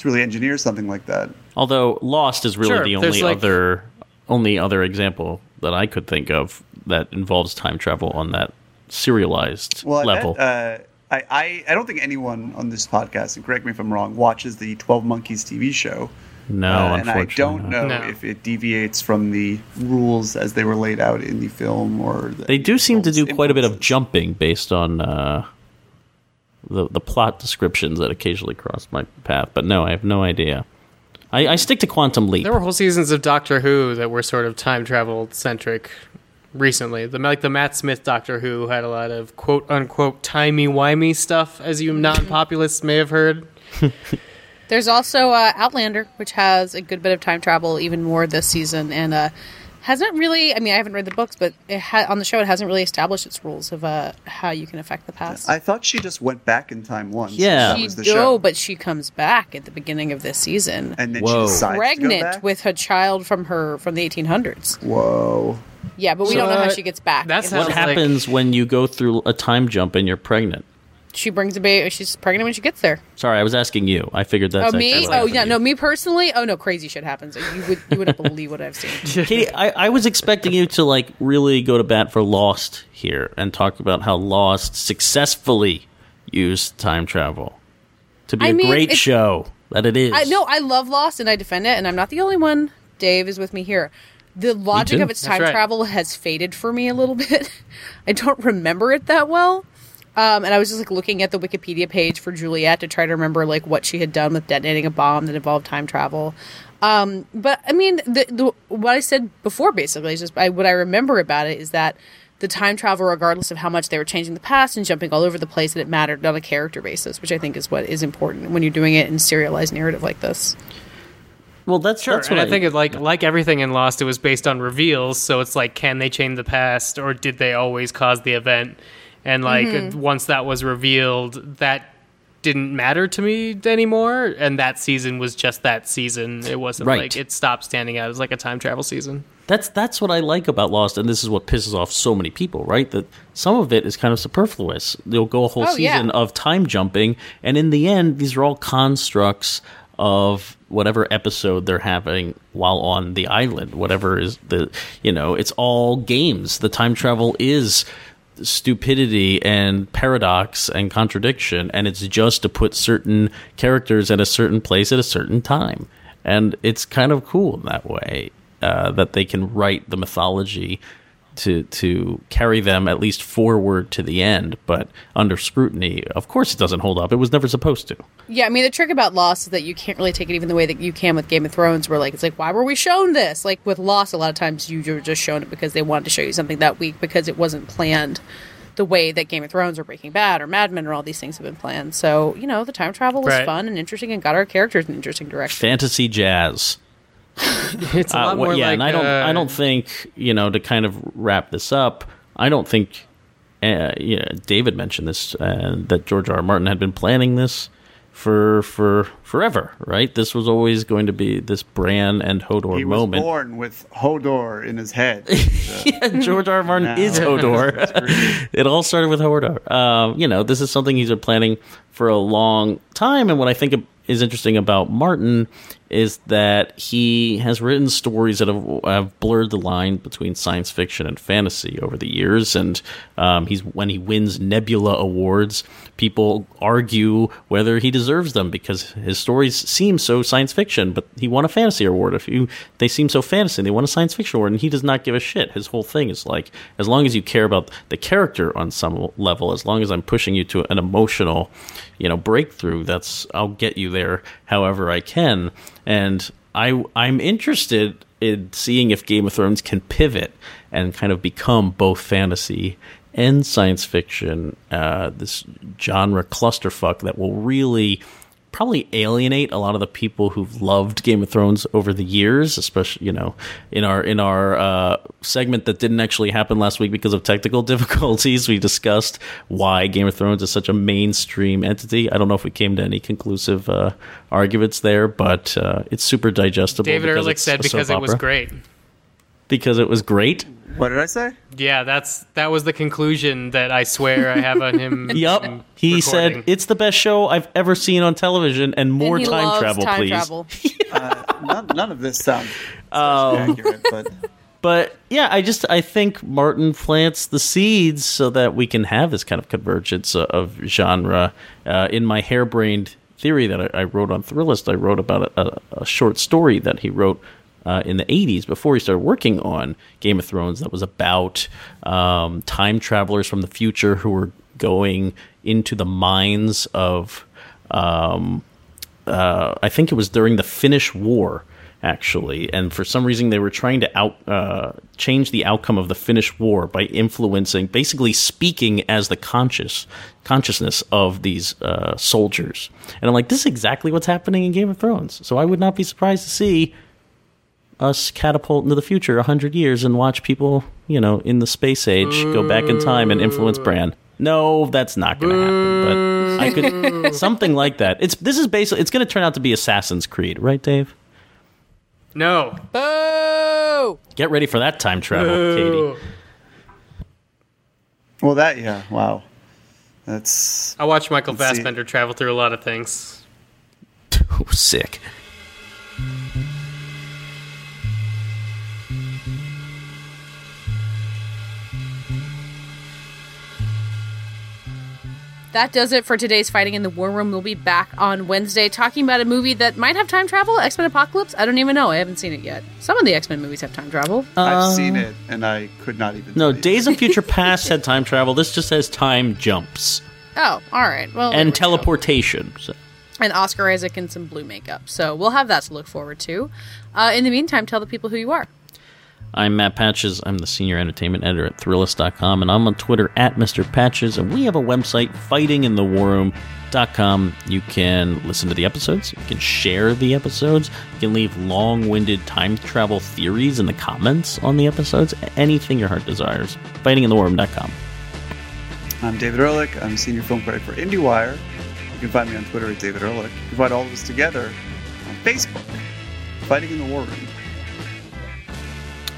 to really engineer something like that. Although Lost is really Sure, the only like- other only other example that I could think of that involves time travel on that serialized Well, I bet, level. uh, I, I I don't think anyone on this podcast, and correct me if I'm wrong, watches the Twelve Monkeys TV show. no, Uh, and I don't not. know No. if it deviates from the rules as they were laid out in the film, or the They do seem to do film's quite a bit of jumping based on uh, the the plot descriptions that occasionally cross my path. But no, I have no idea. I, I stick to Quantum Leap. There were whole seasons of Doctor Who that were sort of time travel centric recently. The like the Matt Smith Doctor Who had a lot of quote unquote timey wimey stuff, as you non populists may have heard. There's also uh, Outlander, which has a good bit of time travel, even more this season, and uh, hasn't really. I mean, I haven't read the books, but it ha- on the show, it hasn't really established its rules of uh, how you can affect the past. I thought she just went back in time once. Yeah. that she was the do, show. but she comes back at the beginning of this season, and then Whoa. she decides to go pregnant back? with her child from her from the 1800s. Whoa. Yeah, but we So, don't know how she gets back. that's what was- like- happens when you go through a time jump and you're pregnant? She brings a baby. She's pregnant when she gets there. Sorry, I was asking you. I figured that's oh me? actually Oh yeah, no, me personally. Oh no, crazy shit happens. You would you wouldn't believe what I've seen. Katey, I, I was expecting you to like really go to bat for Lost here and talk about how Lost successfully used time travel to be I a mean, great show that it is. I no, I love Lost and I defend it, and I'm not the only one. Dave is with me here. The logic of its That's time right. travel has faded for me a little bit. I don't remember it that well. Um, and I was just like looking at the Wikipedia page for Juliet to try to remember like what she had done with detonating a bomb that involved time travel. Um, but I mean, the, the what I said before basically is just I, what I remember about it is that the time travel, regardless of how much they were changing the past and jumping all over the place, that it mattered on a character basis, which I think is what is important when you're doing it in serialized narrative like this. well, that's Sure, that's and what I, think it like like everything in Lost, it was based on reveals. So it's like, can they change the past, or did they always cause the event? And like Mm-hmm. once that was revealed, that didn't matter to me anymore. And that season was just that season. It wasn't Right. like it stopped standing out as like a time travel season. That's that's what I like about Lost, and this is what pisses off so many people, right? That some of it is kind of superfluous. They'll go a whole Oh, yeah. season of time jumping, and in the end, these are all constructs of whatever episode they're having while on the island. Whatever is the you know, it's all games. The time travel is stupidity and paradox and contradiction, and it's just to put certain characters at a certain place at a certain time. And it's kind of cool in that way uh, that they can write the mythology to to carry them at least forward to the end, but under scrutiny, of course, it doesn't hold up. It was never supposed to. Yeah, I mean the trick about Lost is that you can't really take it even the way that you can with Game of Thrones, where like it's like why were we shown this? Like with Lost, a lot of times you were just shown it because they wanted to show you something that week because it wasn't planned the way that Game of Thrones or Breaking Bad or Mad Men or all these things have been planned. So you know the time travel was Right. fun and interesting and got our characters in an interesting direction. Fantasy jazz. It's a Uh, lot well, more yeah, like and I don't, uh, I don't think you know to kind of wrap this up. I don't think, uh, you know, David mentioned this uh, that George R. R. Martin had been planning this for for forever, right? This was always going to be this Bran and Hodor He was moment. born with Hodor in his head. yeah, George R. R. Martin Nah. is Hodor. it all started with Hodor. Um, you know, this is something he's been planning for a long time, and when I think is interesting about Martin is that he has written stories that have, have blurred the line between science fiction and fantasy over the years. And um, he's when he wins Nebula awards, people argue whether he deserves them because his stories seem so science fiction. But he won a fantasy award. If you they seem so fantasy, they won a science fiction award, and he does not give a shit. His whole thing is like, as long as you care about the character on some level, as long as I'm pushing you to an emotional, you know, breakthrough, that's I'll get you there however I can. And I I'm interested in seeing if Game of Thrones can pivot and kind of become both fantasy and science fiction, uh, this genre clusterfuck that will really probably alienate a lot of the people who've loved Game of Thrones over the years, especially you know in our in our uh, segment that didn't actually happen last week because of technical difficulties. We discussed why Game of Thrones is such a mainstream entity. I don't know if we came to any conclusive uh, arguments there, but uh, it's super digestible. David Ehrlich said because it was great. Because it was great. What did I say? Yeah, that's that was the conclusion that I swear I have on him. Yup. in He said it's the best show I've ever seen on television, and more and he time loves travel, time please. travel. None, none of this sounds Um, accurate, but But yeah, I just I think Martin plants the seeds so that we can have this kind of convergence of, of genre. Uh, in my harebrained theory that I, I wrote on Thrillist, I wrote about a, a, a short story that he wrote uh, in the 80s before he started working on Game of Thrones that was about um, time travelers from the future who were going into the minds of um, uh, I think it was during the Finnish War, actually, and for some reason they were trying to out uh, change the outcome of the Finnish War by influencing, basically speaking as the conscious consciousness of these uh, soldiers. And I'm like, this is exactly what's happening in Game of Thrones. So I would not be surprised to see us catapult into the future a hundred years and watch people, you know, in the space age go back in time and influence Bran. No, that's not going to happen. But I could something like that. It's this is basically it's going to turn out to be Assassin's Creed, right, Dave? no. Boo! Get ready for that time travel, Katey. well, that yeah, wow, that's I watched Michael Let's see. Fassbender travel through a lot of things. Oh, sick. That does it for today's Fighting in the War Room. We'll be back on Wednesday talking about a movie that might have time travel. X Men Apocalypse? I don't even know. I haven't seen it yet. Some of the X Men movies have time travel. I've seen it and I could not even. No, tell you. Days of Future Past had time travel. This just has time jumps oh, all right. Well, and we teleportation. So- and Oscar Isaac and some blue makeup. So we'll have that to look forward to. Uh, in the meantime, tell the people who you are. I'm Matt Patches. I'm the senior entertainment editor at Thrillist.com, and I'm on Twitter at Mr. Patches. And we have a website, fightinginthewarroom.com. You can listen to the episodes, you can share the episodes, you can leave long winded time travel theories in the comments on the episodes, anything your heart desires. Fightinginthewarroom.com. I'm David Ehrlich. I'm senior film critic for IndieWire. You can find me on Twitter at David Ehrlich. You can find all of us together on Facebook, Fighting in the War Room.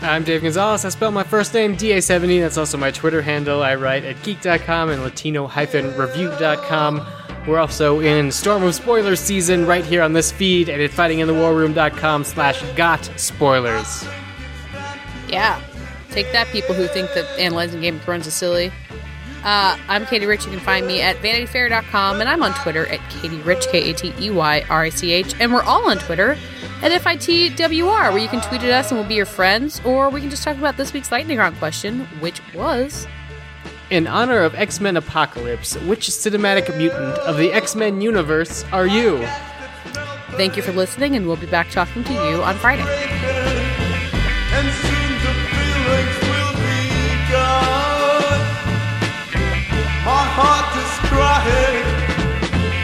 I'm Dave Gonzalez. I spell my first name DA70. That's also my Twitter handle. I write at geek.com and latino-review.com. We're also in Storm of Spoilers season right here on this feed and at fightinginthewarroom.com slash got spoilers. Yeah. Take that, people who think that analyzing Game of Thrones is silly. Uh, I'm Katey Rich. You can find me at vanityfair.com, and I'm on Twitter at Katey Rich, K A T E Y R I C H. And we're all on Twitter at FITWR, where you can tweet at us and we'll be your friends, or we can just talk about this week's lightning round question, which was. In honor of X-Men Apocalypse, which cinematic mutant of the X-Men universe are you? Thank you for listening, and we'll be back talking to you on Friday.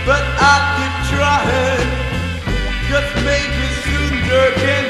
but I keep trying. Just maybe sooner can